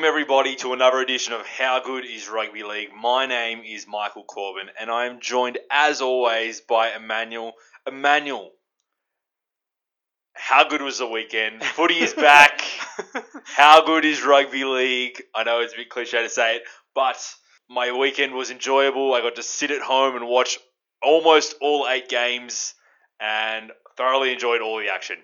Welcome, everybody, to another edition of How Good is Rugby League. My name is Michael Corbin, and I am joined, as always, by Emmanuel. Emmanuel, how good was the weekend? Footy is back. how good is Rugby League? I know it's a bit cliche to say it, but my weekend was enjoyable. I got to sit at home and watch almost all eight games and thoroughly enjoyed all the action.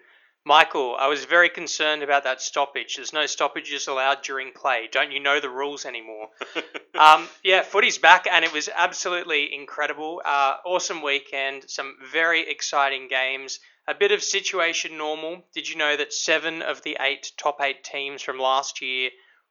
Michael, I was very concerned about that stoppage. There's no stoppages allowed during play. Don't you know the rules anymore? um, yeah, footy's back, and it was absolutely incredible. Uh, awesome weekend, some very exciting games. A bit of situation normal. Did you know that seven of the eight top eight teams from last year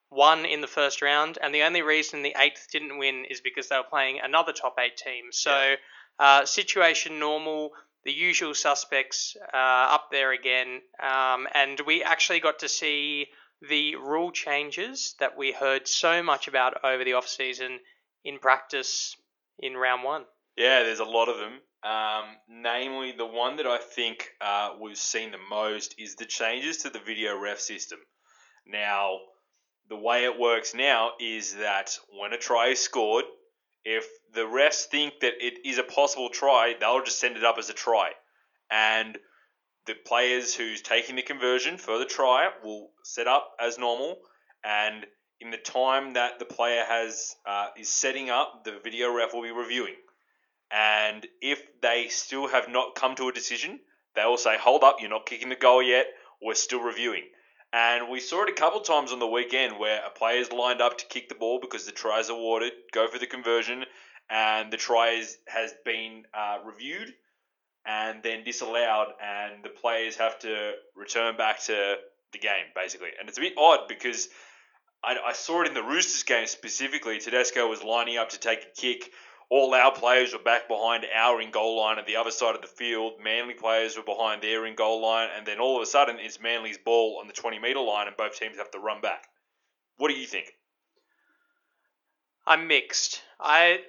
won in the first round? And the only reason the eighth didn't win is because they were playing another top eight team. So, uh, situation normal the usual suspects uh, up there again. Um, and we actually got to see the rule changes that we heard so much about over the off season in practice in round one. Yeah, there's a lot of them. Um, namely, the one that I think uh, we've seen the most is the changes to the video ref system. Now, the way it works now is that when a try is scored, if the refs think that it is a possible try, they'll just send it up as a try. And the players who's taking the conversion for the try will set up as normal. And in the time that the player has uh, is setting up, the video ref will be reviewing. And if they still have not come to a decision, they will say, "Hold up, you're not kicking the goal yet. We're still reviewing." And we saw it a couple times on the weekend where a player player's lined up to kick the ball because the try is awarded, go for the conversion, and the try is, has been uh, reviewed and then disallowed, and the players have to return back to the game, basically. And it's a bit odd because I, I saw it in the Roosters game specifically. Tedesco was lining up to take a kick all our players were back behind our in goal line at the other side of the field. Manly players were behind their in goal line, and then all of a sudden it's Manly's ball on the 20 metre line, and both teams have to run back. What do you think? I'm mixed. I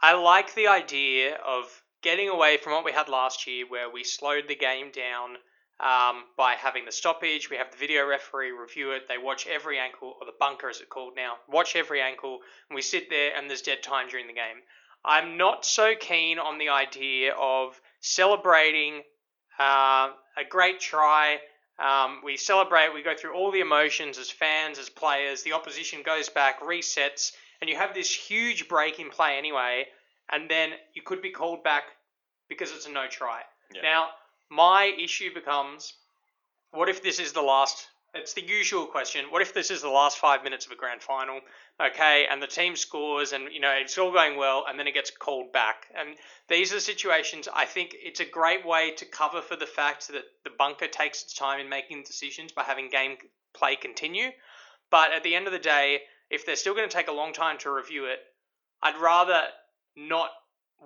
I like the idea of getting away from what we had last year, where we slowed the game down um, by having the stoppage. We have the video referee review it. They watch every ankle, or the bunker as it's called now, watch every ankle, and we sit there and there's dead time during the game. I'm not so keen on the idea of celebrating uh, a great try. Um, we celebrate, we go through all the emotions as fans, as players. The opposition goes back, resets, and you have this huge break in play anyway, and then you could be called back because it's a no try. Yeah. Now, my issue becomes what if this is the last it's the usual question what if this is the last five minutes of a grand final okay and the team scores and you know it's all going well and then it gets called back. And these are situations i think it's a great way to cover for the fact that the bunker takes its time in making decisions by having game play continue. But at the end of the day if they're still going to take a long time to review it i'd rather not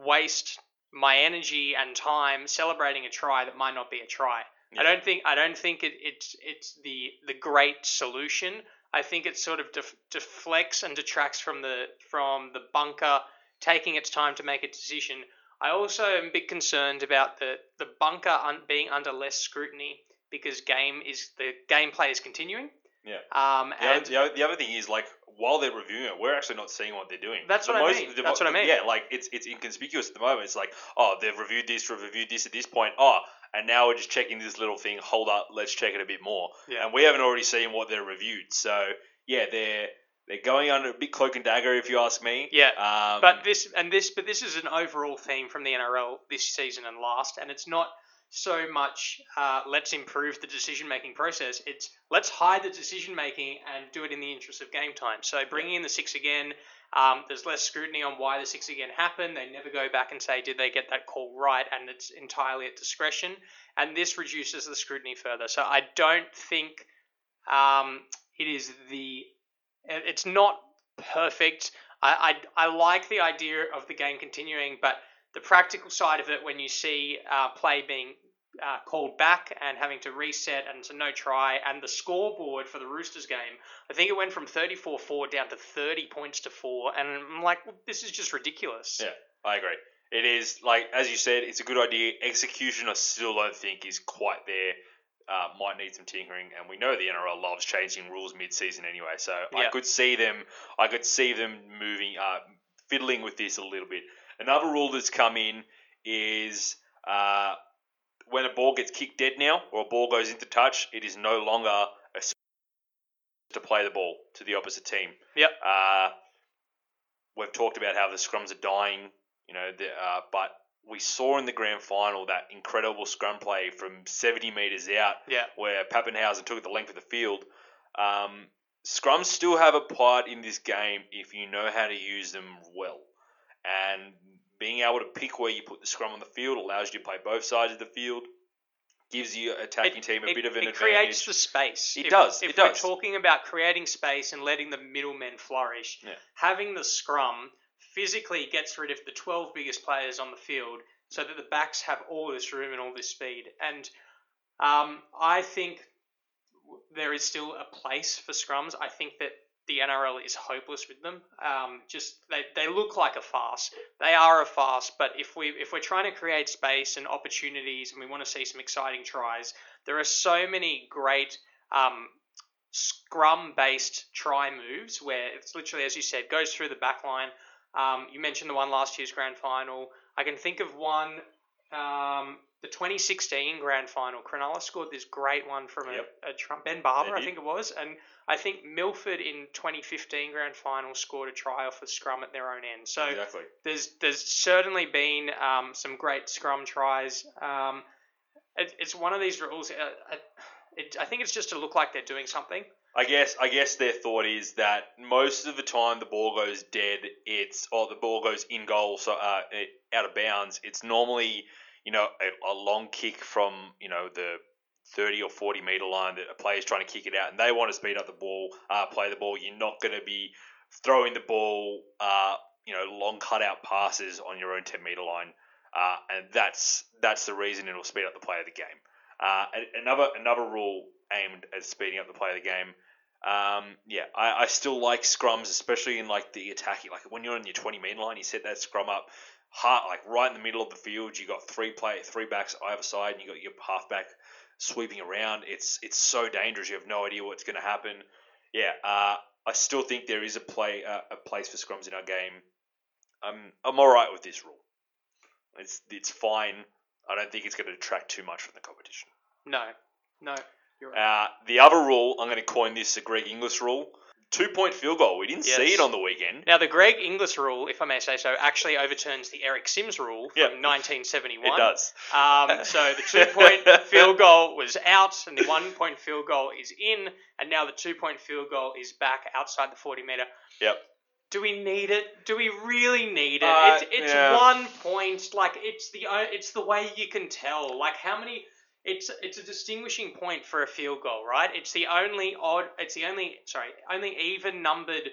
waste my energy and time celebrating a try that might not be a try. Yeah. I don't think I don't think it, it's it's the the great solution. I think it sort of def, deflects and detracts from the from the bunker taking its time to make a decision. I also am a bit concerned about the the bunker un, being under less scrutiny because game is the gameplay is continuing. Yeah. Um, The and other, the, other, the other thing is like while they're reviewing it, we're actually not seeing what they're doing. That's The what I mean. the That's what I mean. Yeah, like it's it's inconspicuous at the moment. It's like oh they've reviewed this, reviewed this at this point. Oh, and now we're just checking this little thing. Hold up, let's check it a bit more. Yeah. And we haven't already seen what they're reviewed. So yeah, they're they're going under a bit cloak and dagger if you ask me. Yeah, Um, but this and this, but this is an overall theme from the NRL this season and last, and it's not so much uh, let's improve the decision making process. It's let's hide the decision making and do it in the interest of game time. So bringing in the six again, Um, there's less scrutiny on why the six again happened. They never go back and say, did they get that call right? And it's entirely at discretion. And this reduces the scrutiny further. So I don't think um, it is the. It's not perfect. I, I, I like the idea of the game continuing, but the practical side of it, when you see uh, play being uh, called back and having to reset and to no try, and the scoreboard for the Roosters game, I think it went from 34 4 down to 30 points to 4. And I'm like, this is just ridiculous. Yeah, I agree. It is, like, as you said, it's a good idea. Execution, I still don't think is quite there. Uh, might need some tinkering, and we know the NRL loves changing rules mid-season anyway. So I could see them, I could see them moving, uh, fiddling with this a little bit. Another rule that's come in is uh, when a ball gets kicked dead now, or a ball goes into touch, it is no longer a to play the ball to the opposite team. Yep. Uh, we've talked about how the scrums are dying, you know, the, uh, but we saw in the grand final that incredible scrum play from 70 metres out Yeah. where Papenhuyzen took it the length of the field. Um, scrums still have a part in this game if you know how to use them well. And being able to pick where you put the scrum on the field allows you to play both sides of the field, gives your attacking team a it, bit of an it advantage. creates the space. It if, does, If it we're does. talking about creating space and letting the middlemen flourish, Yeah. having the scrum physically gets rid of the 12 biggest players on the field so that the backs have all this room and all this speed. And um, I think there is still a place for scrums. I think that the NRL is hopeless with them. Um, just they, they look like a farce. They are a farce. But if we if we're trying to create space and opportunities, and we want to see some exciting tries, there are so many great um, scrum based try moves where it's literally, as you said, goes through the back line. Um, you mentioned the one last year's grand final. I can think of one, um, the 2016 grand final. Cronulla scored this great one from Yep. a, a Trump, Ben Barba, I think it was, and I think Milford in 2015 grand final scored a try off the scrum at their own end. So exactly. there's there's certainly been um, some great scrum tries. Um, it, it's one of these rules. Uh, uh, it, I think it's just to look like they're doing something. I guess I guess their thought is that most of the time the ball goes dead, it's or the ball goes in goal, so uh, out of bounds. It's normally you know a, a long kick from you know the thirty or forty meter line that a player's trying to kick it out, and they want to speed up the ball, uh, play the ball. You're not going to be throwing the ball, uh, you know, long cutout passes on your own ten meter line, uh, and that's that's the reason it'll speed up the play of the game. Uh, another another rule aimed at speeding up the play of the game. Um, yeah, I, I still like scrums, especially in like the attacking. Like when you're on your 20 meter line, you set that scrum up, hard, like right in the middle of the field. You got three play, three backs either side, and you got your halfback sweeping around. It's it's so dangerous. You have no idea what's going to happen. Yeah, uh, I still think there is a play uh, a place for scrums in our game. I'm I'm all right with this rule. It's it's fine. I don't think it's going to detract too much from the competition. No, no. Uh, the other rule, I'm going to coin this a Greg Inglis rule. Two point field goal. We didn't see it on the weekend. Now the Greg Inglis rule, if I may say so, actually overturns the Eric Simms rule from Yeah. 1971. It does. Um, so the two point field goal was out, and the one point field goal is in, and now the two point field goal is back outside the 40 meter. Yep. Do we need it? Do we really need it? Uh, it's it's yeah. one point. Like it's the o- it's the way you can tell. Like how many. It's it's a distinguishing point for a field goal, right? It's the only odd. It's the only sorry, only even numbered.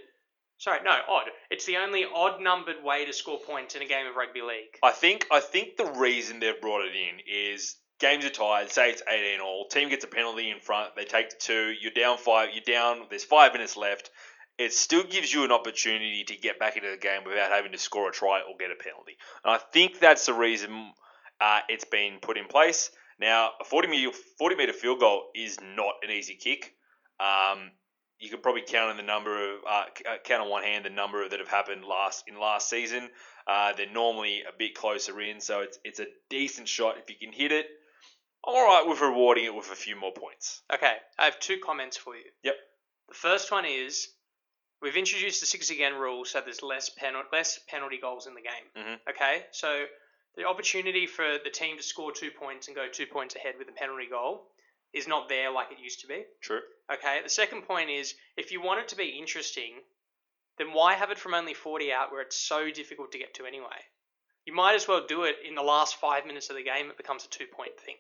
Sorry, no, odd. It's the only odd numbered way to score points in a game of rugby league. I think I think the reason they've brought it in is games are tied. Say it's 18 all. Team gets a penalty in front. They take the two. You're down five. You're down. There's five minutes left. It still gives you an opportunity to get back into the game without having to score a try or get a penalty. And I think that's the reason uh, it's been put in place. Now, a 40 meter, 40 meter field goal is not an easy kick. Um, you could probably count on the number of uh, uh, count on one hand the number that have happened last in last season. Uh, they're normally a bit closer in, so it's it's a decent shot if you can hit it. I'm all right with rewarding it with a few more points. Okay, I have two comments for you. Yep. The first one is we've introduced the six again rule, so there's less penalty less penalty goals in the game. Mhm. Okay, so the opportunity for the team to score two points and go two points ahead with a penalty goal is not there like it used to be. True. Okay. The second point is if you want it to be interesting, then why have it from only 40 out where it's so difficult to get to anyway? You might as well do it in the last five minutes of the game. It becomes a two point thing.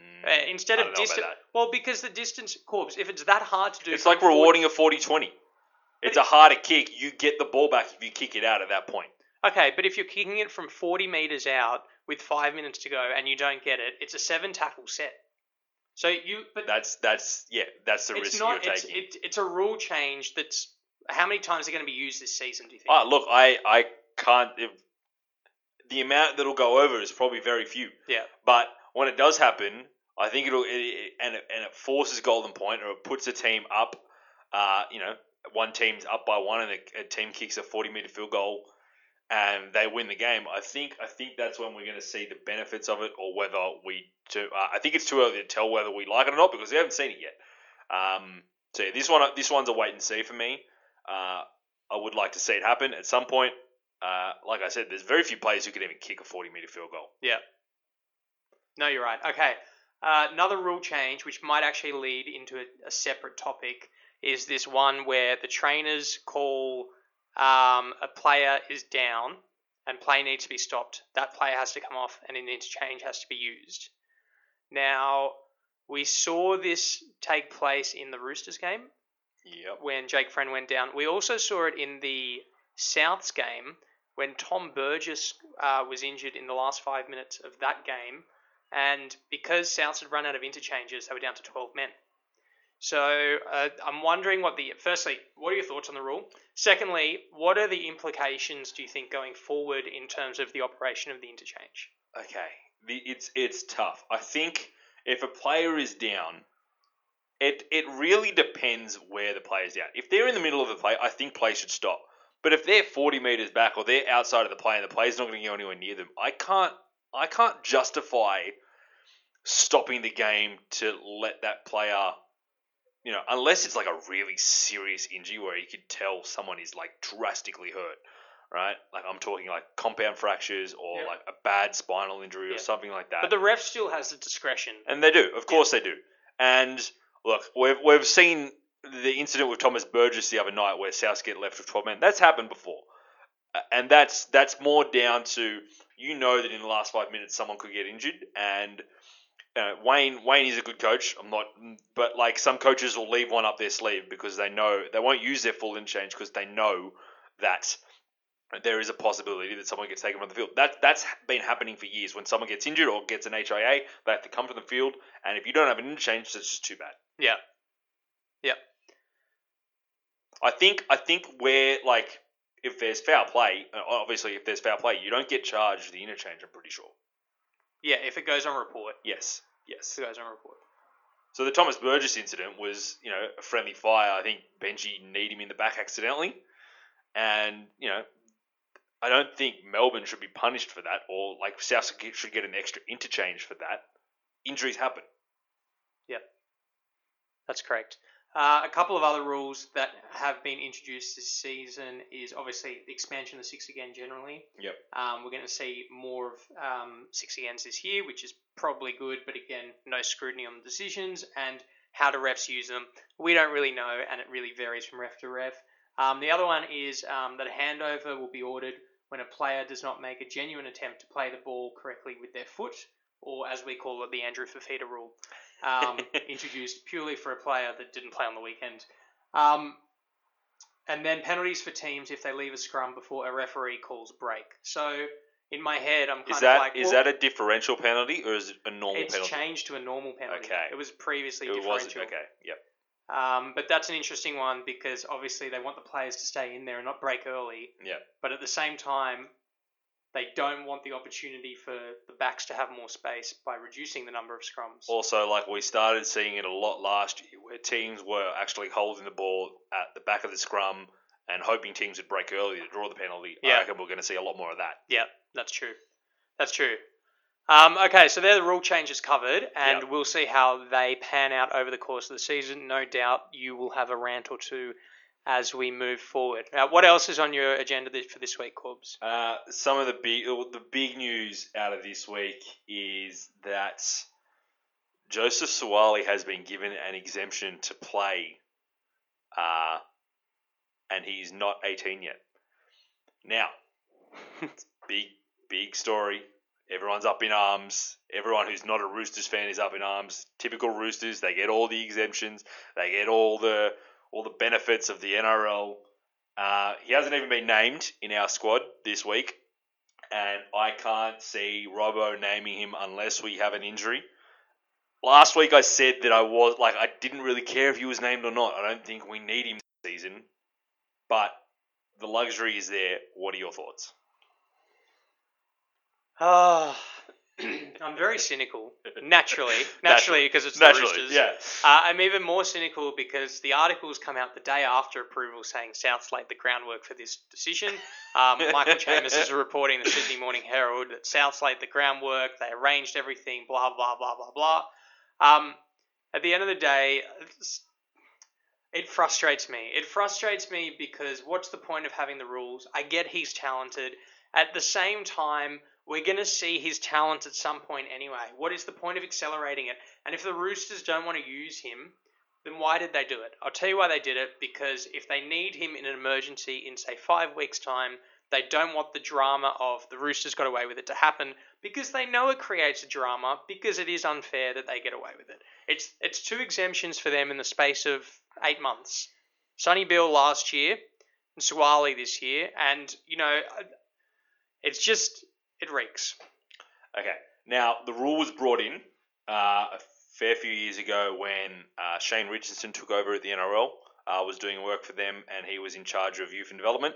Mm, Uh, instead of don't know about distance. Well, because the distance, Corbs, if it's that hard to do. It's like 40 rewarding a 40-20. It's a harder kick. You get the ball back if you kick it out at that point. Okay, but if you're kicking it from 40 meters out with five minutes to go and you don't get it, it's a seven tackle set. So you, but That's that's yeah, that's the risk not. you're It's, taking. it, it's a rule change that's. How many times are going to be used this season? Do you think? Ah, look, I I can't. If, the amount that'll go over is probably very few. Yeah. But when it does happen, I think it'll it, it, and it, and it forces golden point or it puts a team up. Uh, you know, one team's up by one and a, a team kicks a forty meter field goal, and they win the game. I think I think that's when we're going to see the benefits of it, or whether we. To, uh, I think it's too early to tell whether we like it or not because we haven't seen it yet. Um, so yeah, this one this one's a wait and see for me. Uh, I would like to see it happen at some point. Uh, like I said, there's very few players who can even kick a 40 meter field goal. Yeah. No, you're right. Okay. Uh, another rule change, which might actually lead into a, a separate topic, is this one where the trainers call um, a player is down and play needs to be stopped. That player has to come off and an interchange has to be used. Now, we saw this take place in the Roosters game Yep. when Jake Friend went down. We also saw it in the Souths game when Tom Burgess uh, was injured in the last five minutes of that game. And because Souths had run out of interchanges, they were down to 12 men. So uh, I'm wondering what the. Firstly, what are your thoughts on the rule? Secondly, what are the implications, do you think, going forward in terms of the operation of the interchange? Okay. The, it's it's tough. I think if a player is down, it it really depends where the player's at. If they're in the middle of the play, I think play should stop. But if they're 40 meters back or they're outside of the play and the player's not going to go anywhere near them, I can't I can't justify stopping the game to let that player you know, unless it's like a really serious injury where you could tell someone is like drastically hurt, right? Like I'm talking like compound fractures or Yeah. like a bad spinal injury or something like that. But the ref still has the discretion. and they do, of course they do. And look, we've we've seen the incident with Thomas Burgess the other night where Southgate left with 12 men. That's happened before. And that's that's more down to you know that in the last five minutes someone could get injured, and uh, Wayne Wayne is a good coach. I'm not, but like some coaches will leave one up their sleeve because they know they won't use their full interchange because they know that there is a possibility that someone gets taken from the field. That that's been happening for years. When someone gets injured or gets an HIA, they have to come from the field, and if you don't have an interchange, that's just too bad. Yeah. Yeah. I think I think where like if there's foul play, uh, obviously if there's foul play, you don't get charged the interchange. I'm pretty sure. Yeah, if it goes on report. Yes, yes. If it goes on report. So the Thomas Burgess incident was, you know, a friendly fire. I think Benji kneed him in the back accidentally, and you know, I don't think Melbourne should be punished for that, or like South should get an extra interchange for that. Injuries happen. Yep. That's correct. Uh, a couple of other rules that have been introduced this season is obviously the expansion of six again generally. Yep. Um, we're going to see more of um, six agains this year, which is probably good, but again, no scrutiny on the decisions and how do refs use them. We don't really know, and it really varies from ref to ref. Um, the other one is um, that a handover will be ordered when a player does not make a genuine attempt to play the ball correctly with their foot, or as we call it, the Andrew Fifita rule, um, introduced purely for a player that didn't play on the weekend. Um, and then penalties for teams if they leave a scrum before a referee calls break. So in my head, I'm kind Is of that like, is that a differential penalty or is it a normal it's penalty? changed to a normal penalty. Okay. It was previously It differential. was okay. Yep. Um, but that's an interesting one because obviously they want the players to stay in there and not break early. Yeah. But at the same time, they don't want the opportunity for the backs to have more space by reducing the number of scrums. Also, like we started seeing it a lot last year, where teams were actually holding the ball at the back of the scrum and hoping teams would break early to draw the penalty. Yeah. I reckon we're going to see a lot more of that. Yeah, that's true. That's true. Um, okay, so they're the rule changes covered, and Yep. we'll see how they pan out over the course of the season. No doubt you will have a rant or two as we move forward. Now, what else is on your agenda for this week, Corbs? Uh, some of the big the big news out of this week is that Joseph Suaalii has been given an exemption to play uh, and he's not 18 yet. Now, big, big story. Everyone's up in arms. Everyone who's not a Roosters fan is up in arms. Typical Roosters, they get all the exemptions, they get all the all the benefits of the NRL. Uh, he hasn't even been named in our squad this week, and I can't see Robbo naming him unless we have an injury. Last week I said that I was like I didn't really care if he was named or not. I don't think we need him this season, but the luxury is there. What are your thoughts? Ah, I'm very cynical. Naturally, naturally, because it's the Roosters. yeah. Uh, I'm even more cynical because the articles come out the day after approval saying South laid the groundwork for this decision. Um, Michael Chammas is reporting in the Sydney Morning Herald that South laid the groundwork, they arranged everything, blah, blah, blah, blah, blah. Um, at the end of the day, it frustrates me. It frustrates me because what's the point of having the rules? I get he's talented. At the same time, we're going to see his talent at some point anyway. What is the point of accelerating it? And if the Roosters don't want to use him, then why did they do it? I'll tell you why they did it because if they need him in an emergency in, say, five weeks' time, they don't want the drama of the Roosters got away with it to happen because they know it creates a drama because it is unfair that they get away with it. It's, it's two exemptions for them in the space of eight months. Sonny Bill last year and Suaalii this year, and, you know, uh, it's just, it reeks. Okay. Now the rule was brought in uh, a fair few years ago when uh, Shane Richardson took over at the NRL. Uh, was doing work for them, and he was in charge of youth and development.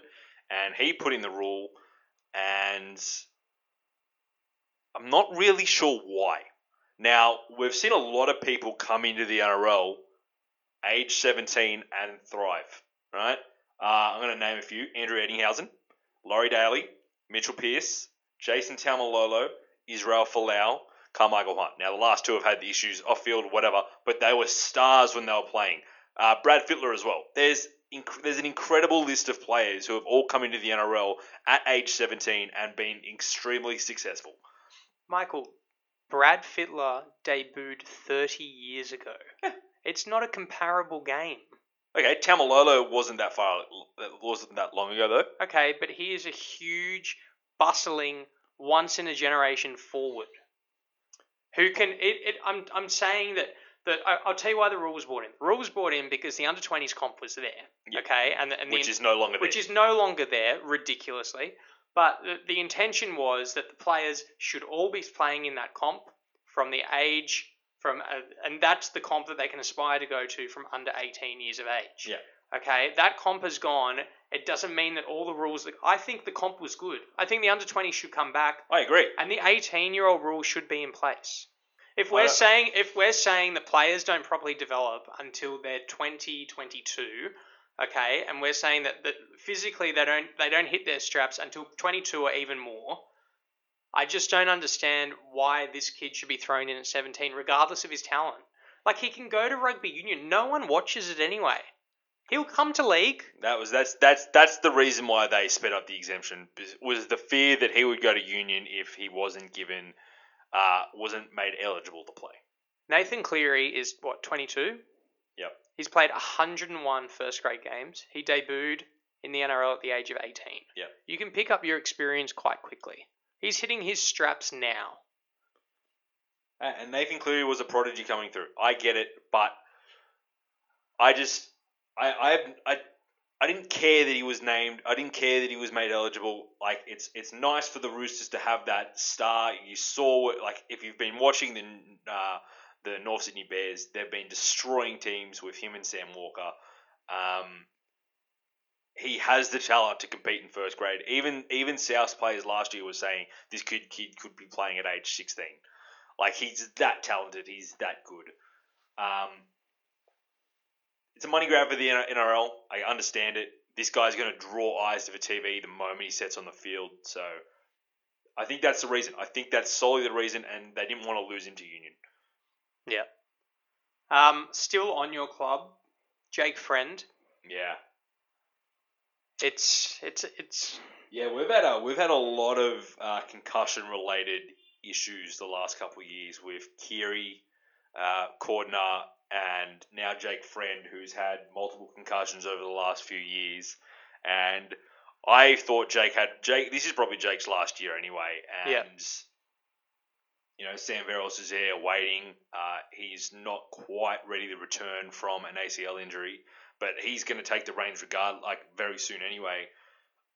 And he put in the rule, and I'm not really sure why. Now we've seen a lot of people come into the NRL, age 17 and thrive. Right? Uh, I'm going to name a few: Andrew Ettingshausen, Laurie Daly, Mitchell Pearce, Jason Taumalolo, Israel Folau, Carmichael Hunt. Now, the last two have had the issues off field, whatever, but they were stars when they were playing. Uh, Brad Fittler as well. There's inc- there's an incredible list of players who have all come into the NRL at age 17 and been extremely successful. Michael, Brad Fittler debuted 30 years ago. it's not a comparable game. Okay, Taumalolo wasn't that far, wasn't that long ago though. Okay, but he is a huge, bustling, once in a generation forward who can. It, it, I'm, I'm saying that. That I, I'll tell you why the rule was brought in. The rule was brought in because the under 20s comp was there, Yeah. okay, and the, and the Which is no longer which there. is no longer there, ridiculously. But the, the intention was that the players should all be playing in that comp from the age from, uh, and that's the comp that they can aspire to go to from under 18 years of age. Yeah. Okay, that comp has gone. It doesn't mean that all the rules. I think the comp was good. I think the under 20 should come back, I agree. and the 18 year old rule should be in place. If we're uh, saying if we're saying that players don't properly develop until they're 20, 22, okay, and we're saying that, that physically they don't they don't hit their straps until 22 or even more, I just don't understand why this kid should be thrown in at 17 regardless of his talent. Like he can go to rugby union, no one watches it anyway. He'll come to league. That was that's that's that's the reason why they sped up the exemption was the fear that he would go to union if he wasn't given uh, wasn't made eligible to play. Nathan Cleary is what 22. Yep. He's played 101 first grade games. He debuted in the NRL at the age of 18. Yep. You can pick up your experience quite quickly. He's hitting his straps now. And Nathan Cleary was a prodigy coming through. I get it, but I just I I I I didn't care that he was named. I didn't care that he was made eligible. Like it's it's nice for the Roosters to have that star. You saw like if you've been watching the uh, the North Sydney Bears, they've been destroying teams with him and Sam Walker. Um, he has the talent to compete in first grade. Even even South players last year were saying this kid kid could be playing at age sixteen. Like he's that talented. He's that good. Um, it's a money grab for the NRL. I understand it. This guy's going to draw eyes to the TV the moment he sets on the field. So I think that's the reason. I think that's solely the reason, and they didn't want to lose him to Union. Yeah. Um, still on your club, Jake Friend. Yeah. It's it's it's Yeah, we've had a we've had a lot of uh, concussion related issues the last couple of years with Keary, uh, Cordner, and now Jake Friend, who's had multiple concussions over the last few years. And I thought Jake had Jake. This is probably Jake's last year anyway, and Yeah. you know Sam Verrills is there waiting. Uh, he's not quite ready to return from an ACL injury, but he's going to take the reins regard like very soon anyway.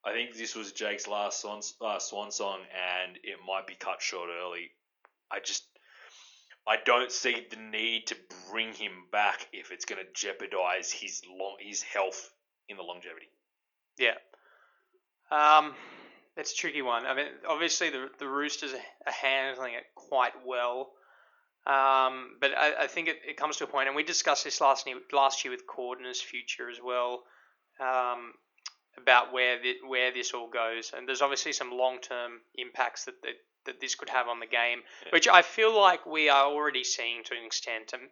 I think this was Jake's last swan, last swan song, and it might be cut short early. I just I don't see the need to bring him back if it's going to jeopardize his long his health in the longevity. Yeah. Um, it's a tricky one. I mean, obviously the the Roosters are handling it quite well. Um, but I, I think it, it comes to a point, and we discussed this last year, last year with Cordner's future as well, um, about where the, where this all goes. And there's obviously some long term impacts that, that that this could have on the game, Yeah. which I feel like we are already seeing to an extent. And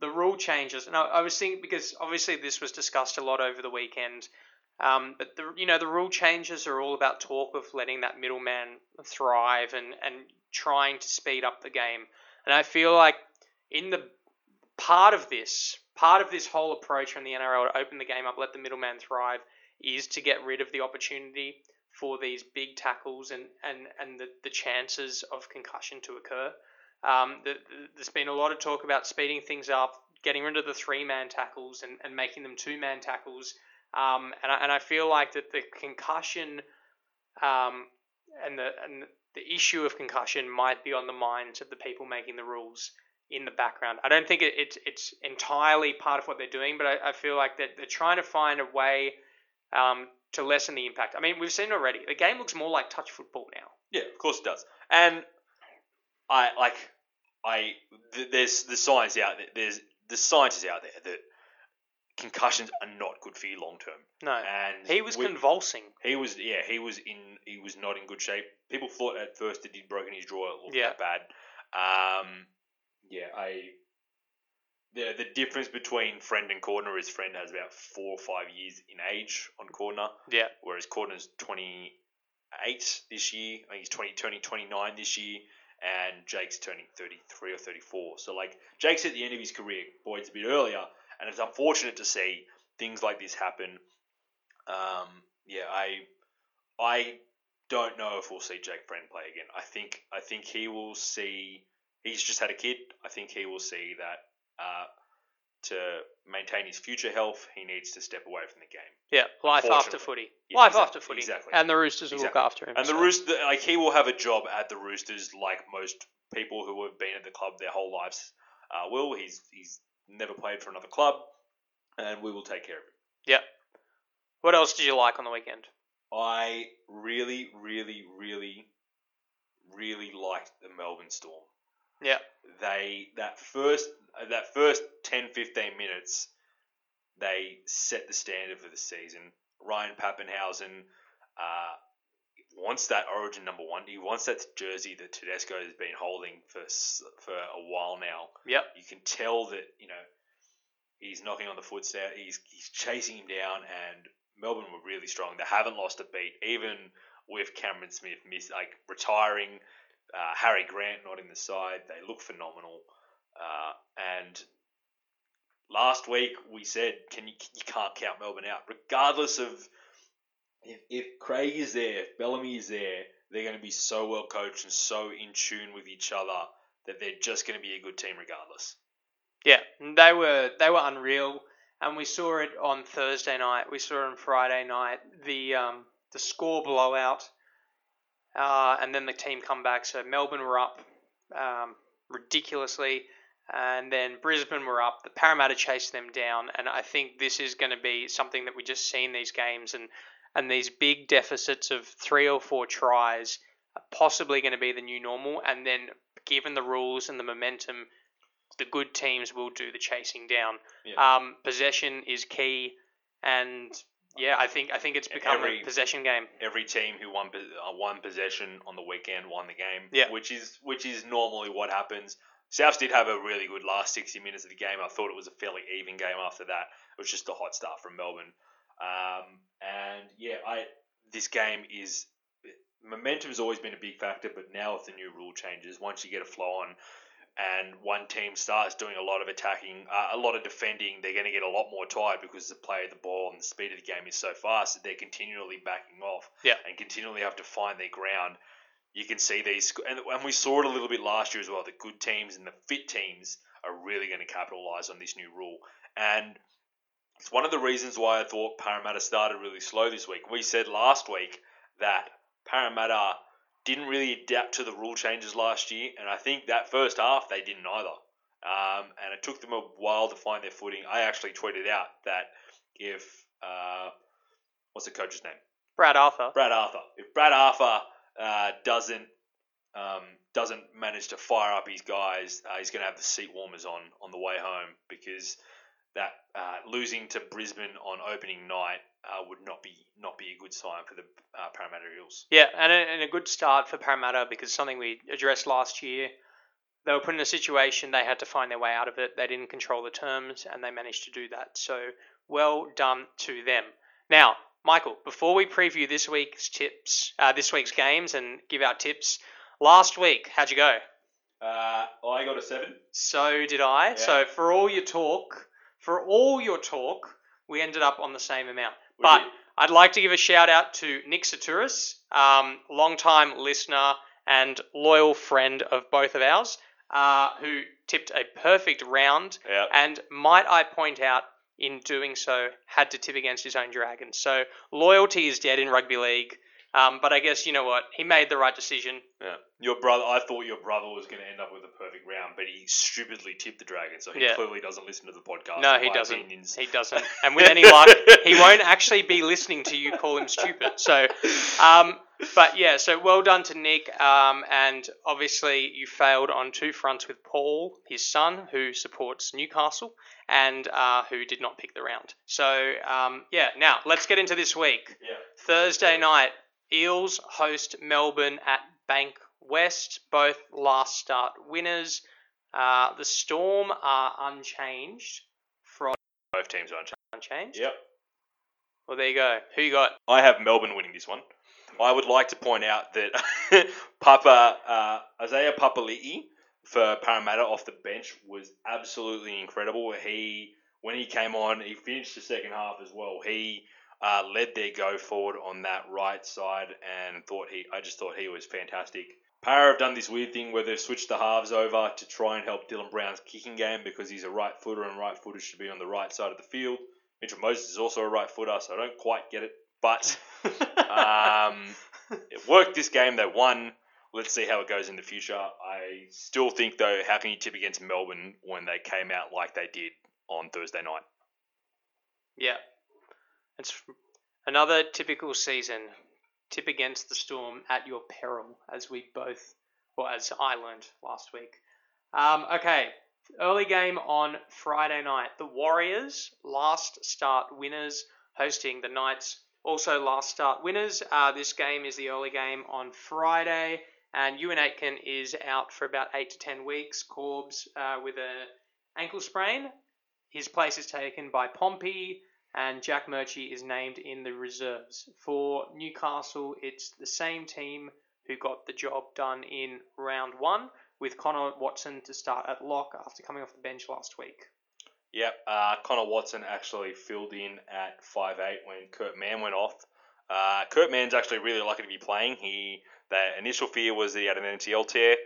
the rule changes, and I, I was thinking because obviously this was discussed a lot over the weekend. Um, but the you know the rule changes are all about talk of letting that middleman thrive and, and trying to speed up the game. And I feel like in the part of this, part of this whole approach from the NRL to open the game up, let the middleman thrive, is to get rid of the opportunity for these big tackles and, and, and the, the chances of concussion to occur. Um, the, the, there's been a lot of talk about speeding things up, getting rid of the three man tackles and, and making them two man tackles. Um, and, I, and I feel like that the concussion um, and the and the issue of concussion might be on the minds of the people making the rules in the background. I don't think it, it's it's entirely part of what they're doing, but I, I feel like that they're trying to find a way um, to lessen the impact. I mean, we've seen already. The game looks more like touch football now. Yeah, of course it does. And I like I th- there's the science out there. There's the science is out there that concussions are not good for you long term. No, And he was convulsing. He was yeah, he was in he was not in good shape. People thought at first that he'd broken his jaw, it looked Yeah. that bad. Um, yeah, I the the difference between Friend and Cordner is Friend has about four or five years in age on Cordner, Yeah, whereas Cordner's twenty eight this year. I think he's 20, turning twenty nine this year, and Jake's turning thirty three or thirty four. So like Jake's at the end of his career. Boyd's a bit earlier, and it's unfortunate to see things like this happen. Um, yeah, I I don't know if we'll see Jake Friend play again. I think I think he will see. He's just had a kid. I think he will see that uh, to maintain his future health, he needs to step away from the game. yeah. Life after footy. Yeah, Life exact- after footy. exactly. And the Roosters will look after him. And the Roosters, like he will have a job at the Roosters, like most people who have been at the club their whole lives uh, will. He's he's never played for another club, and we will take care of him. Yeah. What else did you like on the weekend? I really, really, really, really liked the Melbourne Storm. Yeah. They that first that first 10, 15 minutes, they set the standard for the season. Ryan Papenhuyzen uh, wants that Origin number one. He wants that jersey that Tedesco has been holding for for a while now. Yep. You can tell that you know he's knocking on the footstep. He's he's chasing him down, and Melbourne were really strong. They haven't lost a beat, even with Cameron Smith miss like retiring. Uh, Harry Grant not in the side. They look phenomenal. Uh, and last week we said, can you you can't count Melbourne out, regardless of if, if Craig is there, if Bellamy is there. They're going to be so well coached and so in tune with each other that they're just going to be a good team regardless. Yeah, they were they were unreal, and we saw it on Thursday night. We saw it on Friday night. The um, the score blowout, uh, and then the team come back. So Melbourne were up um, ridiculously, and then Brisbane were up. The Parramatta chased them down, and I think this is going to be something that we just see in these games, and and these big deficits of three or four tries are possibly going to be the new normal. And then, given the rules and the momentum the good teams will do the chasing down. Yeah. Um, possession is key, and yeah, I think I think it's become Every- a possession game. every team who won uh, one possession on the weekend won the game. Yeah. which is which is normally what happens. Souths did have a really good last sixty minutes of the game. I thought it was a fairly even game after that. It was just a hot start from Melbourne. Um, and yeah, I this game is momentum has always been a big factor, but now with the new rule changes, once you get a flow on, and one team starts doing a lot of attacking, uh, a lot of defending, they're going to get a lot more tired because the play of the ball and the speed of the game is so fast that they're continually backing off Yeah. and continually have to find their ground. You can see these, and, and we saw it a little bit last year as well. The good teams and the fit teams are really going to capitalize on this new rule, and it's one of the reasons why I thought Parramatta started really slow this week. We said last week that Parramatta didn't really adapt to the rule changes last year, and I think that first half they didn't either. Um, and it took them a while to find their footing. I actually tweeted out that if uh, what's the coach's name? Brad Arthur. Brad Arthur. If Brad Arthur uh, doesn't um, doesn't manage to fire up his guys, uh, he's going to have the seat warmers on on the way home because that uh, losing to Brisbane on opening night uh, would not be not be a good sign for the uh, Parramatta Eels. Yeah, and a, and a good start for Parramatta because something we addressed last year. They were put in a situation they had to find their way out of it. They didn't control the terms, and they managed to do that. So well done to them. Now, Michael, before we preview this week's tips, uh, this week's games, and give our tips, last week how'd you go? Uh, I got a seven. So did I. Yeah. So for all your talk, for all your talk, we ended up on the same amount. But did. I'd like to give a shout out to Nick Saturis, um, long-time listener and loyal friend of both of ours, uh, who tipped a perfect round, Yeah. and might I point out, in doing so, had to tip against his own Dragons. So loyalty is dead in rugby league. Um, but I guess you know what? He made the right decision. Yeah. Your brother, I thought your brother was going to end up with a perfect round, but he stupidly tipped the Dragon, so he Yeah. clearly doesn't listen to the podcast. No, he my doesn't. opinions. He doesn't. And with any luck, he won't actually be listening to you call him stupid. So, um, but yeah, so well done to Nick. Um, and obviously, you failed on two fronts with Paul, his son, who supports Newcastle, and uh, who did not pick the round. So, um, yeah, now let's get into this week. Yeah. Thursday night, Eels host Melbourne at Bank West, both last start winners. Uh, the Storm are unchanged from Both teams are unchanged. unchanged. Yep. Well, there you go. Who you got? I have Melbourne winning this one. I would like to point out that Papa uh, Isaiah Papali'i for Parramatta off the bench was absolutely incredible. He when he came on, he finished the second half as well. He uh, led their go forward on that right side and thought he. I just thought he was fantastic. Para have done this weird thing where they've switched the halves over to try and help Dylan Brown's kicking game because he's a right footer and right footers should be on the right side of the field. Mitchell Moses is also a right footer, so I don't quite get it. But um, it worked this game. They won. Let's see how it goes in the future. I still think, though, how can you tip against Melbourne when they came out like they did on Thursday night? Yeah, it's another typical season. Tip against the Storm at your peril, as we both, or as I learned last week. Um, okay, early game on Friday night. The Warriors, last start winners, hosting the Knights, also last start winners. Uh, this game is the early game on Friday, and Euan Aitken is out for about eight to ten weeks. Corbs uh, with a ankle sprain. His place is taken by Pompey, and Jack Murchie is named in the reserves. For Newcastle, it's the same team who got the job done in round one, with Connor Watson to start at lock after coming off the bench last week. Yep, uh, Connor Watson actually filled in at 5'8 when Kurt Mann went off. Uh, Kurt Mann's actually really lucky to be playing. He The initial fear was that he had an MCL tear.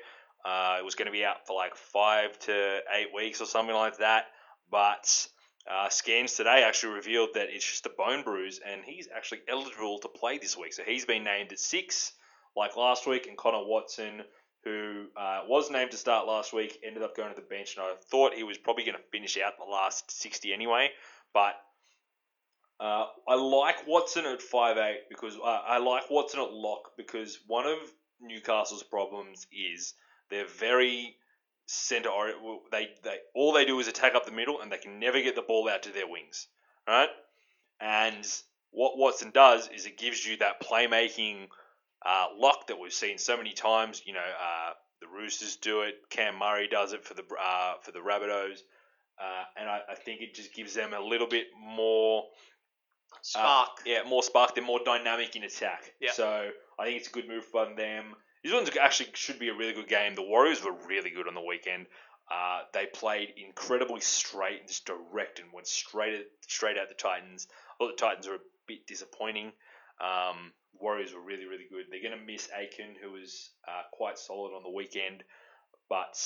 Uh, it was going to be out for like five to eight weeks or something like that. But uh, scans today actually revealed that it's just a bone bruise, and he's actually eligible to play this week. So he's been named at six, like last week, and Connor Watson who uh, was named to start last week, ended up going to the bench, and I thought he was probably going to finish out the last 60 anyway. But uh, I like Watson at 5'8 because uh, I like Watson at lock because one of Newcastle's problems is they're very center. They, they all they do is attack up the middle, and they can never get the ball out to their wings, right? And what Watson does is it gives you that playmaking uh, luck that we've seen so many times. You know, uh, the Roosters do it. Cam Murray does it for the uh, for the Rabbitohs, uh, and I, I think it just gives them a little bit more Spark. yeah, more spark. They're more dynamic in attack. So I think it's a good move from them. This one's actually should be a really good game. The Warriors were really good on the weekend. Uh, they played incredibly straight and just direct and went straight at, straight at the Titans. Well, the Titans are a bit disappointing. Um, Warriors were really really good. They're going to miss Aitken, who was uh, quite solid on the weekend, but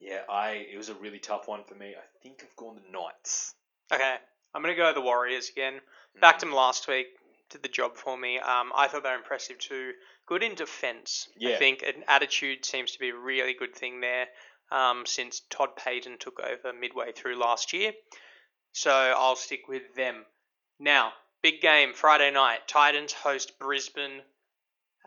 yeah, I it was a really tough one for me. I think I've gone the Knights. Okay, I'm going to go the Warriors again. Backed them last week. Did the job for me. Um, I thought they were impressive too. Good in defence. Yeah. I think an attitude seems to be a really good thing there um, since Todd Payten took over midway through last year. So I'll stick with them. Now, big game Friday night. Titans host Brisbane.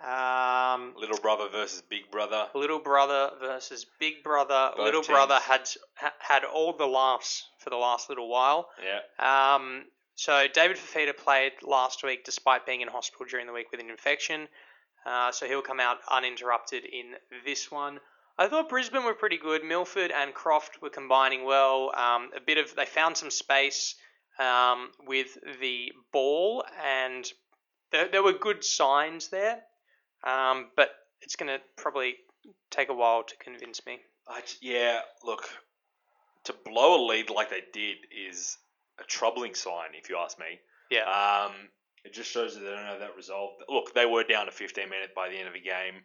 Um, Little brother versus big brother. Little Brother versus Big Brother. Both Little Brother had had all the laughs for the last little while. Yeah. Um, so David Fifita played last week despite being in hospital during the week with an infection. Uh, so he'll come out uninterrupted in this one. I thought Brisbane were pretty good. Milford and Croft were combining well. Um, a bit of they found some space um, with the ball, and there, there were good signs there. Um, but it's going to probably take a while to convince me. I yeah, look, to blow a lead like they did is a troubling sign, if you ask me. Yeah. Um, it just shows that they don't have that resolve. Look, they were down to 15 minutes by the end of the game.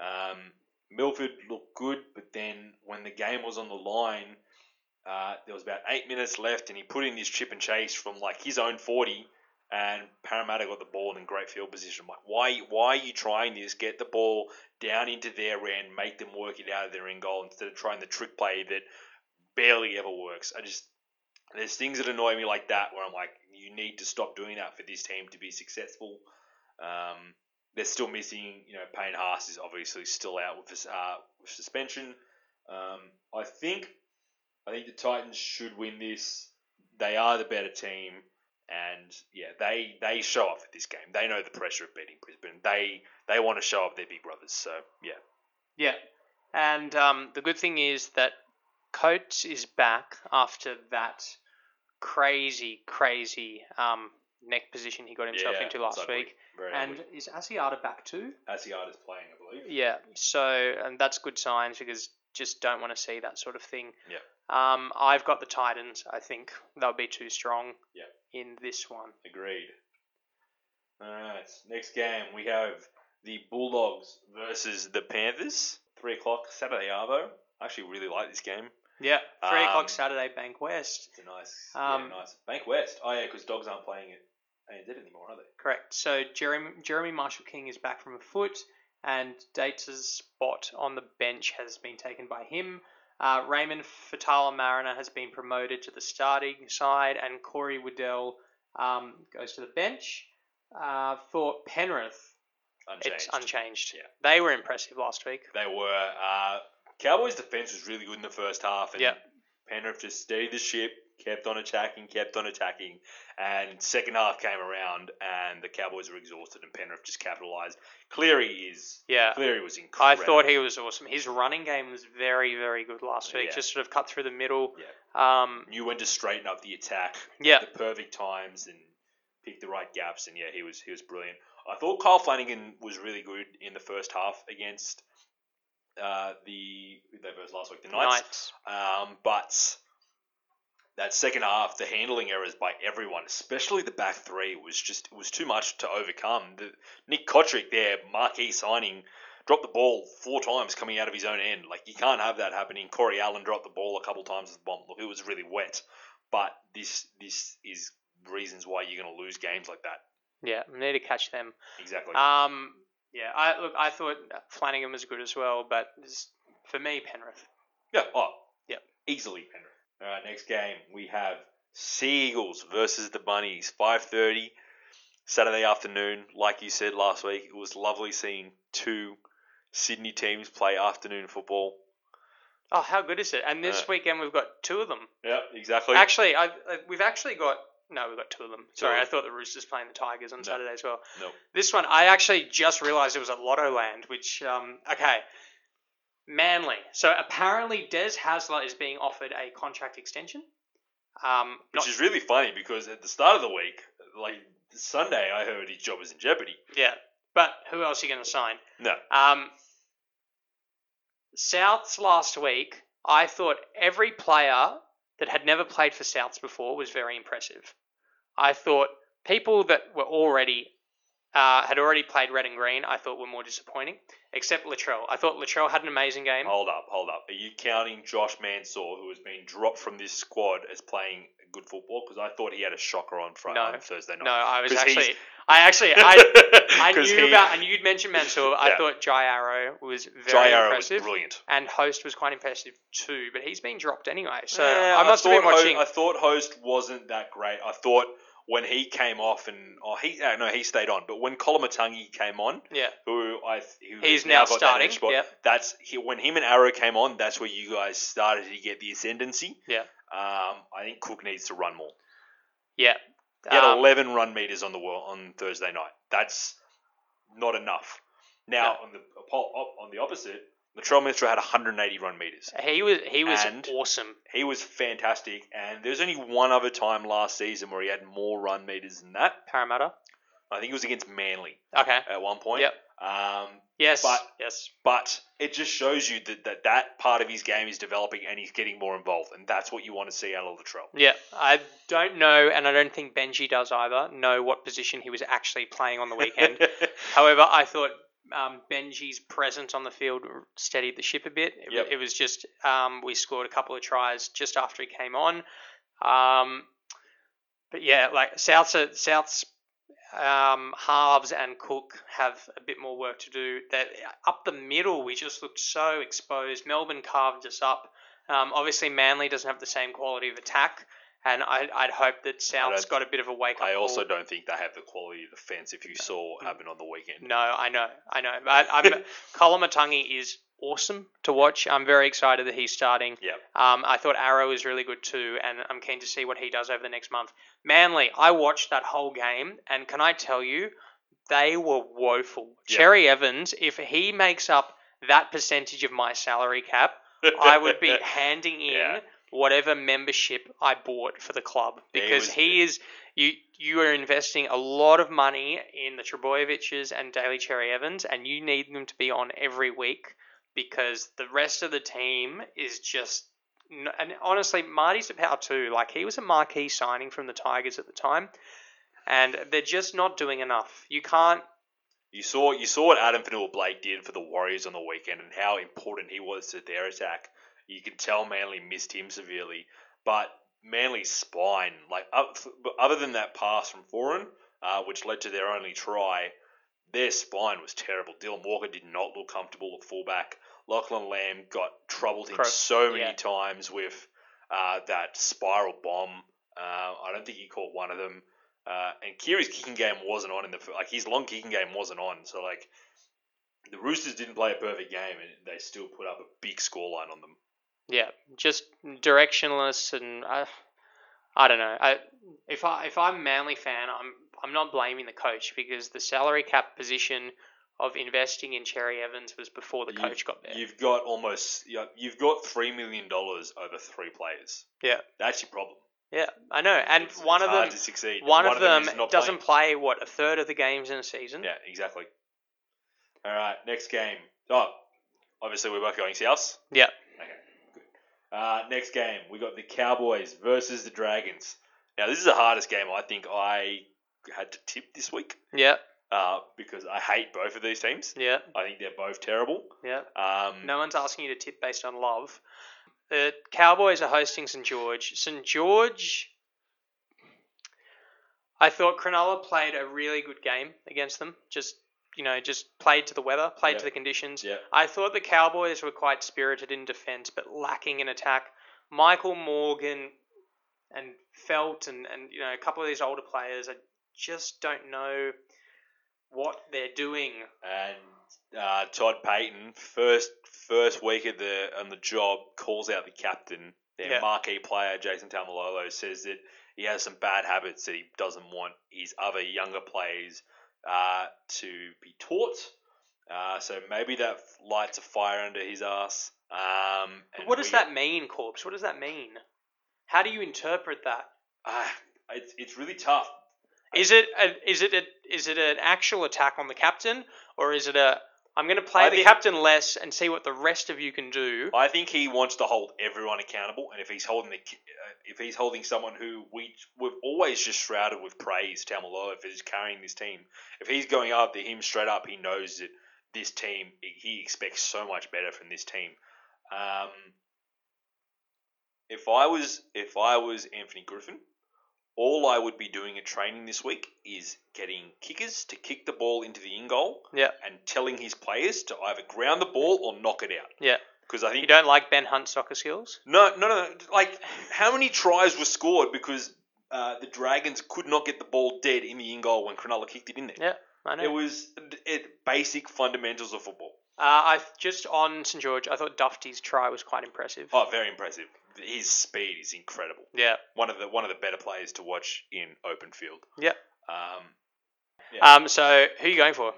Um, Milford looked good, but then when the game was on the line, uh, there was about eight minutes left, and he put in this chip and chase from like his own 40, and Parramatta got the ball in great field position. Like, why, why are you trying this? Get the ball down into their end, make them work it out of their end goal instead of trying the trick play that barely ever works. I just there's things that annoy me like that where I'm like, you need to stop doing that for this team to be successful. Um, they're still missing, you know, Payne Haas is obviously still out with uh, suspension. Um, I think, I think the Titans should win this. They are the better team, and yeah, they they show off at this game. They know the pressure of beating Brisbane. They they want to show off their big brothers. So yeah, Yeah, and um, the good thing is that Coates is back after that crazy, crazy um, neck position he got himself Yeah, into last week. very And is Asiata back too? Asiata's playing, I believe. Yeah, so and that's good signs because just don't want to see that sort of thing. Yeah. Um, I've got the Titans. I think they'll be too strong. Yeah. In this one. Agreed. Alright, next game we have the Bulldogs versus the Panthers. Three o'clock Saturday Arvo. I actually really like this game. Yeah. Three Um, o'clock Saturday, Bankwest. It's a nice, Um, yeah, nice. Bankwest. Oh yeah, because dogs aren't playing at ANZ anymore, are they? Correct. So Jeremy Jeremy Marshall King is back from a foot, and Dates' spot on the bench has been taken by him. Uh, Raymond Faitala-Mariner has been promoted to the starting side, and Corey Waddell um, goes to the bench. Uh, for Penrith, Unchanged. it's unchanged. Yeah. They were impressive last week. They were. Uh, Cowboys' defense was really good in the first half, and Yeah. Penrith just steadied the ship, kept on attacking, kept on attacking, and second half came around, and the Cowboys were exhausted, and Penrith just capitalised. Cleary is. Yeah. Cleary was incredible. I thought he was awesome. His running game was very, very good last week. Yeah. Just sort of cut through the middle. Yeah. Um, knew when to straighten up the attack. Yeah. The perfect times and pick the right gaps, and yeah, he was he was brilliant. I thought Kyle Flanagan was really good in the first half against uh, the they versus last week the Knights. Knights. Um, but that second half, the handling errors by everyone, especially the back three, was just it was too much to overcome. The, Nick Cotric, their marquee signing, dropped the ball four times coming out of his own end. Like you can't have that happening. Corey Allen dropped the ball a couple times as the bomb. Look, it was really wet. But this this is reasons why you're going to lose games like that. Yeah, we need to catch them. Exactly. Um, yeah, I look. I thought Flanagan was good as well, but this, for me, Penrith. Yeah. Oh. Yep. Easily Penrith. All right. Next game we have Sea Eagles versus the Bunnies. Five thirty, Saturday afternoon. Like you said last week, it was lovely seeing two Sydney teams play afternoon football. Oh, how good is it? And this Yeah. weekend we've got two of them. Yeah. Exactly. Actually, I, I we've actually got no, we've got two of them. Sorry. I thought the Roosters playing the Tigers on No. Saturday as well. No. This one, I actually just realised it was at Lottoland, which um, okay, Manly. So apparently, Des Hasler is being offered a contract extension. Um, Which not, is really funny because at the start of the week, like Sunday, I heard his job was in jeopardy. yeah, But who else are you going to sign? No. Um, Souths last week, I thought every player that had never played for Souths before was very impressive. I thought people that were already uh, had already played red and green, I thought were more disappointing, except Latrell. I thought Latrell had an amazing game. Hold up, hold up. Are you counting Josh Mansour, who has been dropped from this squad, as playing good football? Because I thought he had a shocker on Friday, No. on Thursday night. No, I was actually, I actually, I, I 'Cause he- about, and you'd mentioned Mansour. I Yeah. thought Jai Arrow was very Jai Arrow was impressive, brilliant. and Host was quite impressive too. But he's been dropped anyway, so Yeah, I must have been thought Ho- watching. I thought Host wasn't that great. I thought when he came off and oh he uh, no he stayed on, but when Koloamatangi came on, yeah, who I who he's has now got that starting. edge spot, Yeah, that's he, when him and Arrow came on. That's where you guys started to get the ascendancy. Yeah. Um, I think Cook needs to run more. yeah. He had Um, 11 run meters on the world on Thursday night. That's not enough. Now No. on the on the opposite, Latrell Minster had 180 run meters. he was he was And- awesome. He was fantastic, and there's only one other time last season where he had more run meters than that. Parramatta. I think it was against Manly Okay. at one point. Yep. Um, Yes. But- yes. but it just shows you that, that that part of his game is developing and he's getting more involved, and that's what you want to see out of Latrell. Yeah, I don't know, and I don't think Benji does either. Know what position he was actually playing on the weekend. However, I thought um, Benji's presence on the field steadied the ship a bit. It, Yep. it was just um, we scored a couple of tries just after he came on. Um, but yeah, like South's South's um, halves and Cook have a bit more work to do. That up the middle, we just looked so exposed. Melbourne carved us up. Um, obviously, Manly doesn't have the same quality of attack, and I, I'd hope that South's got a bit of a wake up. I also don't think they have the quality of defense if you saw what happened on the weekend. No, I know, I know. But I'm Koloamatangi is awesome to watch. I'm very excited that he's starting. Yep. Um, I thought Arrow was really good too, and I'm keen to see what he does over the next month. Manly, I watched that whole game, and can I tell you, they were woeful. Yep. Cherry Evans, if he makes up that percentage of my salary cap, I would be handing in Yeah. whatever membership I bought for the club He because was- he is you you are investing a lot of money in the Trbojevics and Daly Cherry Evans and you need them to be on every week because the rest of the team is just and honestly Marty's a power too like he was a marquee signing from the Tigers at the time and they're just not doing enough you can't You saw you saw what Addin Fonua-Blake did for the Warriors on the weekend and how important he was to their attack. You could tell Manly missed him severely, but Manly's spine, like other than that pass from Foran, uh, which led to their only try, their spine was terrible. Dylan Walker did not look comfortable at fullback. Lachlan Lam got troubled Cro- so many yeah. times with uh, that spiral bomb. Uh, I don't think he caught one of them. Uh, and Keary's kicking game wasn't on in the like his long kicking game wasn't on. So like the Roosters didn't play a perfect game and they still put up a big scoreline on them. Yeah, just directionless, and I, I don't know. I if I if I'm Manly fan, I'm I'm not blaming the coach because the salary cap position of investing in Cherry Evans was before the coach got there. You've got almost you've got three million dollars over three players. Yeah. that's your problem. yeah, I know, and It's- one it's of them, succeed. one, of them, is not doesn't playing. play what a third of the games in a season. Yeah, exactly. All right, next game. Oh, obviously we're both going South. Yeah. Okay. Good. Uh, next game, we got the Cowboys versus the Dragons. Now this is the hardest game I think I had to tip this week yeah, uh, because I hate both of these teams. yeah, I think they're both terrible. yeah. Um, No one's asking you to tip based on love. The Cowboys are hosting St George. St George, I thought Cronulla played a really good game against them. Just you know, just played to the weather, played to the conditions. Yeah. I thought the Cowboys were quite spirited in defence, but lacking in attack. Michael Morgan and Felt and, and you know a couple of these older players, I just don't know what they're doing. and uh, Todd Payten, first first week of the on the job, calls out the captain, their Yeah. marquee player Jason Taumalolo, says that he has some bad habits that he doesn't want his other younger players uh, to be taught. Uh, so maybe that lights a fire under his ass. Um, what does we- that mean, Corpse? What does that mean? How do you interpret that? Uh, it's it's really tough. Is it a, is it a, is it an actual attack on the captain or is it a I'm going to play I the think- captain less and see what the rest of you can do? I think he wants to hold everyone accountable, and if he's holding the, uh, if he's holding someone who we we've always just shrouded with praise, Taumalolo, if he's carrying this team, if he's going after him straight up, he knows that this team he expects so much better from this team. Um, if I was if I was Anthony Griffin, all I would be doing at training this week is getting kickers to kick the ball into the in goal Yeah. and telling his players to either ground the ball or knock it out. Yeah. Because I think You don't like Ben Hunt's soccer skills? no, no, no. Like, how many tries were scored because uh, the Dragons could not get the ball dead in the in goal when Cronulla kicked it in there? Yeah, I know. It was it, basic fundamentals of football. Uh, I just on St George, I thought Dufty's try was quite impressive. Oh, very impressive. His speed is incredible. Yeah. One of the one of the better players to watch in open field. Yep. Um, Yeah. Um. So who are you going for?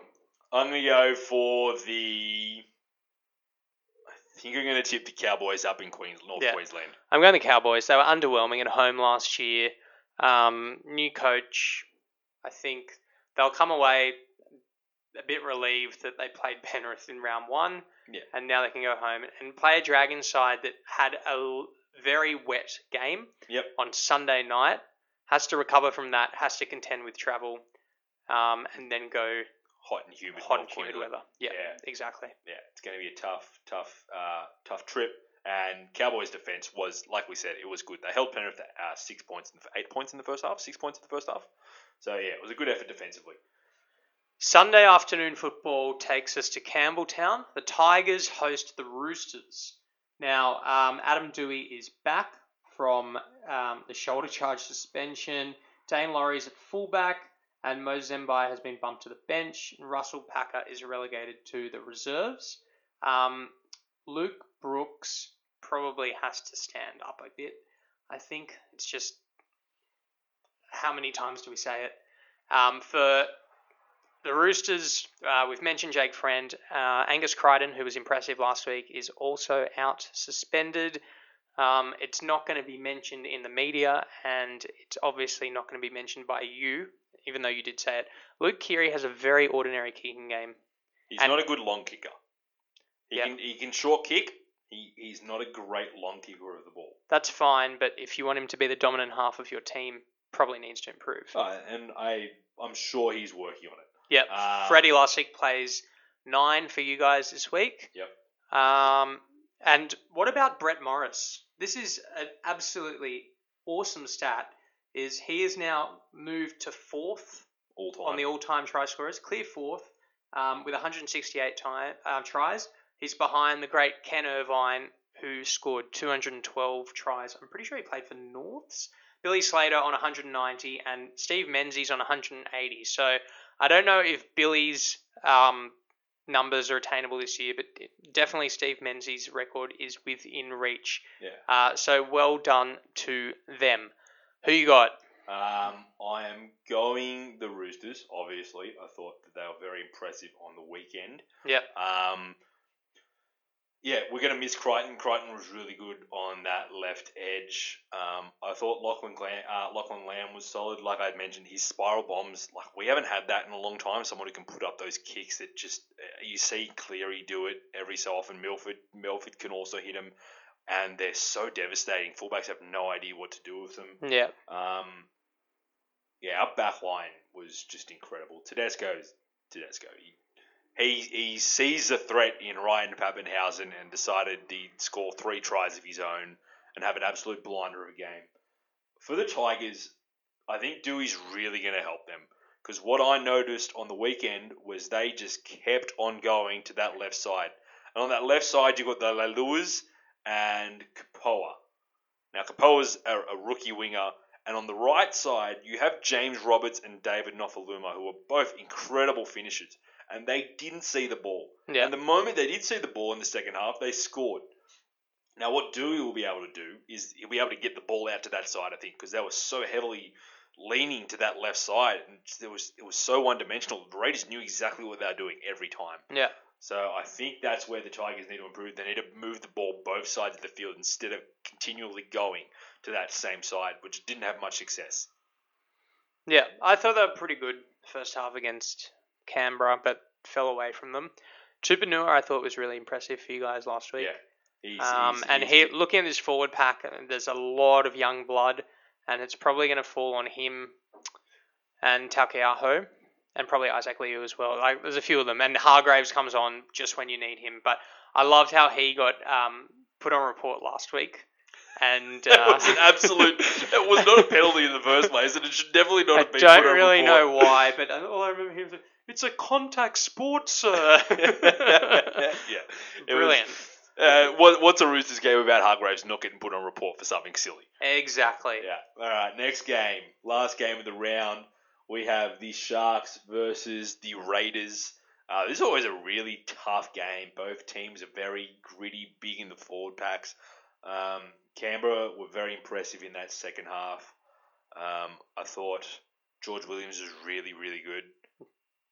I'm gonna go for the. I think I'm gonna tip the Cowboys up in Queens, North Yeah. Queensland. I'm going the Cowboys. They were underwhelming at home last year. Um, new coach. I think they'll come away a bit relieved that they played Penrith in round one. Yeah. And now they can go home and play a Dragons side that had a l- very wet game Yep. on Sunday night. Has to recover from that. Has to contend with travel. Um, and then go Hot and humid. hot and humid Queensland. weather. Yeah, Yeah. exactly. yeah, it's going to be a tough, tough, uh, tough trip. And Cowboys' defense was, like we said, it was good. They held Penrith to uh, six points, in the, eight points in the first half, six points in the first half. So yeah, it was a good effort defensively. Sunday afternoon football takes us to Campbelltown. The Tigers host the Roosters. Now, um, Adam Doueihi is back from um, the shoulder charge suspension. Daine Laurie's at fullback, and Moses Mbye has been bumped to the bench. Russell Packer is relegated to the reserves. Um, Luke Brooks probably has to stand up a bit. I think it's just how many times do we say it? Um, for the Roosters, uh, we've mentioned Jake Friend. Uh, Angus Crichton, who was impressive last week, is also out suspended. Um, it's not going to be mentioned in the media, and it's obviously not going to be mentioned by you, even though you did say it. Luke Keary has a very ordinary kicking game. He's And- not a good long kicker. He Yeah. can he can short kick. He, he's not a great long kicker of the ball. That's fine, but if you want him to be the dominant half of your team, probably needs to improve. Uh, and I I'm sure he's working on it. Yep. Uh, Freddie Lussick plays nine for you guys this week. Yep. Um, and what about Brett Morris? This is an absolutely awesome stat. Is he is now moved to fourth all time. on the all-time try scorers, clear fourth um, with 168 time, uh, tries. He's behind the great Ken Irvine, who scored 212 tries. I'm pretty sure he played for Norths. Billy Slater on 190 and Steve Menzies on 180. So I don't know if Billy's um, numbers are attainable this year, but definitely Steve Menzies' record is within reach. yeah. Uh, so well done to them. Who you got? Um, I am going the Roosters. Obviously, I thought that they were very impressive on the weekend. Yep. Um, yeah, we're going to miss Crichton. Crichton was really good on that left edge. Um, I thought Lachlan, Glam, uh, Lachlan Lam was solid. Like I mentioned, his spiral bombs, like we haven't had that in a long time. Someone who can put up those kicks that just uh, you see Cleary do it every so often. Milford, Milford can also hit them, and they're so devastating. Fullbacks have no idea what to do with them. Yeah. Um, yeah, our back line was just incredible. Tedesco's Tedesco. He, he he sees the threat in Ryan Papenhuyzen and decided he'd score three tries of his own and have an absolute blinder of a game. For the Tigers, I think Doueihi's really going to help them because what I noticed on the weekend was they just kept on going to that left side. And on that left side, you've got the Leiluas and Kapoa. Now, Kapoa's a, a rookie winger, and on the right side, you have James Roberts and David Nofoaluma, who are both incredible finishers, and they didn't see the ball. Yeah. And the moment they did see the ball in the second half, they scored. Now, what Doueihi will be able to do is he'll be able to get the ball out to that side, I think, because they were so heavily leaning to that left side, and it was it was so one dimensional. The Raiders knew exactly what they were doing every time. Yeah. So I think that's where the Tigers need to improve. They need to move the ball both sides of the field instead of continually going to that same side, which didn't have much success. Yeah, I thought they were pretty good. first half against Canberra, but fell away from them. Tupanua, I thought was really impressive for you guys last week. Yeah. He's, Um, he's- and he's- he, looking at his forward pack, uh, there's a lot of young blood, and it's probably going to fall on him and Taukeiaho, and probably Isaac Liu as well. Like, there's a few of them, and Hargraves comes on just when you need him. But I loved how he got um, put on report last week, and uh, was an absolute. It was not a penalty in the first place, and it should definitely not I have been. don't put really report. know why, but all I remember him "It's a contact sport, sir." yeah, it was- Brilliant. uh, what, what's a Roosters game about Hargraves not getting put on report for something silly? Exactly. Yeah. All right. Next game, last game of the round, we have the Sharks versus the Raiders. Uh, this is always a really tough game. Both teams are very gritty, big in the forward packs. Um, Canberra were very impressive in that second half. Um, I thought George Williams was really, really good,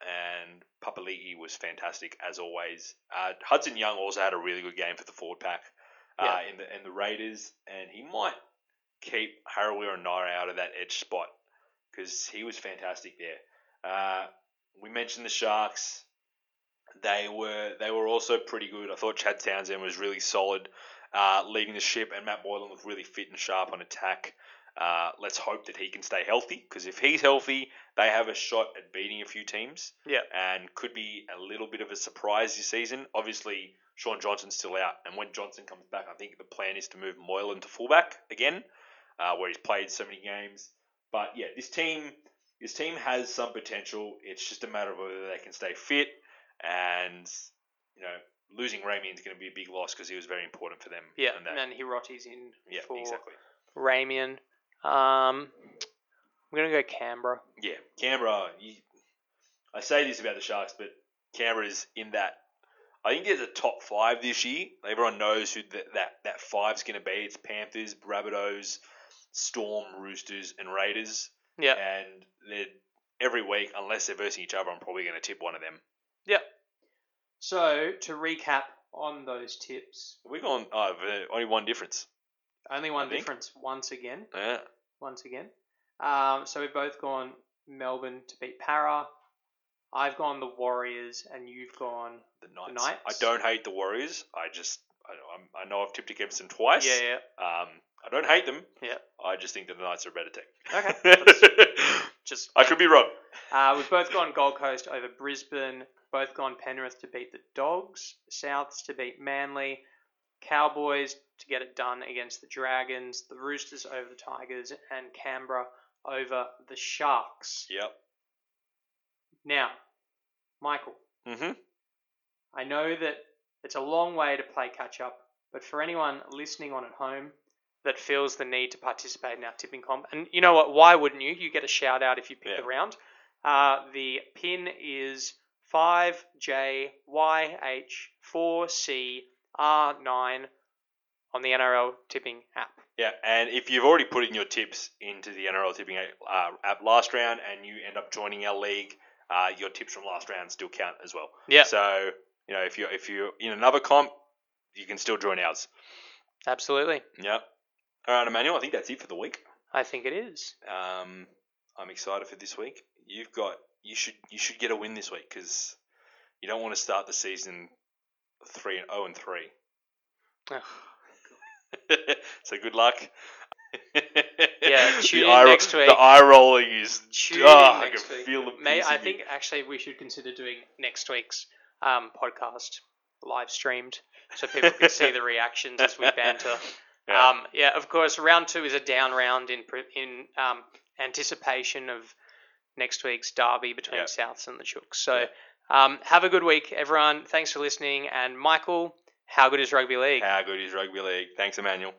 and Papali'i was fantastic as always. Uh, Hudson Young also had a really good game for the forward pack uh, Yeah. in the in the Raiders, and he might keep Harawira and Naira out of that edge spot because he was fantastic there. Uh, we mentioned the Sharks. They were they were also pretty good. I thought Chad Townsend was really solid, uh, leading the ship, and Matt Moylan looked really fit and sharp on attack. Uh, let's hope that he can stay healthy because if he's healthy, they have a shot at beating a few teams. Yeah. and could be a little bit of a surprise this season. Obviously, Shaun Johnson's still out, and when Johnson comes back, I think the plan is to move Moylan to fullback again, uh, where he's played so many games. But yeah, this team, this team has some potential. It's just a matter of whether they can stay fit, and you know, losing Ramien is going to be a big loss because he was very important for them. Yeah, and. Hiroti's in yeah, for exactly. Ramien. Um, I'm gonna go Canberra. Yeah, Canberra. You, I say this about the Sharks, but Canberra's in that. I think there's a top five this year. Everyone knows who that that, that five's going to be. It's Panthers, Rabbitohs, Storm, Roosters, and Raiders. Yeah, And they're every week, unless they're versing each other, I'm probably going to tip one of them. Yeah. So to recap on those tips, We're going. Oh, only one difference. Only one I think. difference once again. Yeah. Once again. Um, so we've both gone Melbourne to beat Para. I've gone the Warriors, and you've gone. The Knights. Knights? I don't hate the Warriors. I just I, I'm- I know I've tipped against them twice. Yeah, yeah. Um, I don't hate them. Yeah. I just think that the Knights are a better team. Okay. Just I could be wrong. Uh, we've both gone Gold Coast over Brisbane. Both gone Penrith to beat the Dogs. Souths to beat Manly. Cowboys to get it done against the Dragons. The Roosters over the Tigers. And Canberra over the Sharks. Yep. Now, Michael, Mm-hmm. I know that it's a long way to play catch up, but for anyone listening on at home that feels the need to participate in our tipping comp, and you know what, why wouldn't you? You get a shout out if you pick Yeah. the round. Uh, the pin is 5JYH4CR9 on the NRL tipping app. Yeah, and if you've already put in your tips into the NRL tipping uh, app last round, and you end up joining our league, uh, your tips from last round still count as well. Yeah, So you know, if you if you're in another comp, you can still join ours. absolutely. Yeah. All right, Emmanuel. I think that's it for the week. I think it is. Um, I'm excited for this week. You've got you should you should get a win this week because you don't want to start the season three and oh and three. Ugh. so good luck. Yeah, The in eye next week. The eye rolling is. Tune oh, I can week. feel the. May, I think actually we should consider doing next week's um, podcast live streamed so people can see the reactions as we banter. Yeah. Um, yeah, of course, round two is a down round in in um, anticipation of next week's derby between. Souths and the Chooks. So um, have a good week, everyone. Thanks for listening. And Michael, how good is rugby league? How good is rugby league? Thanks, Emmanuel.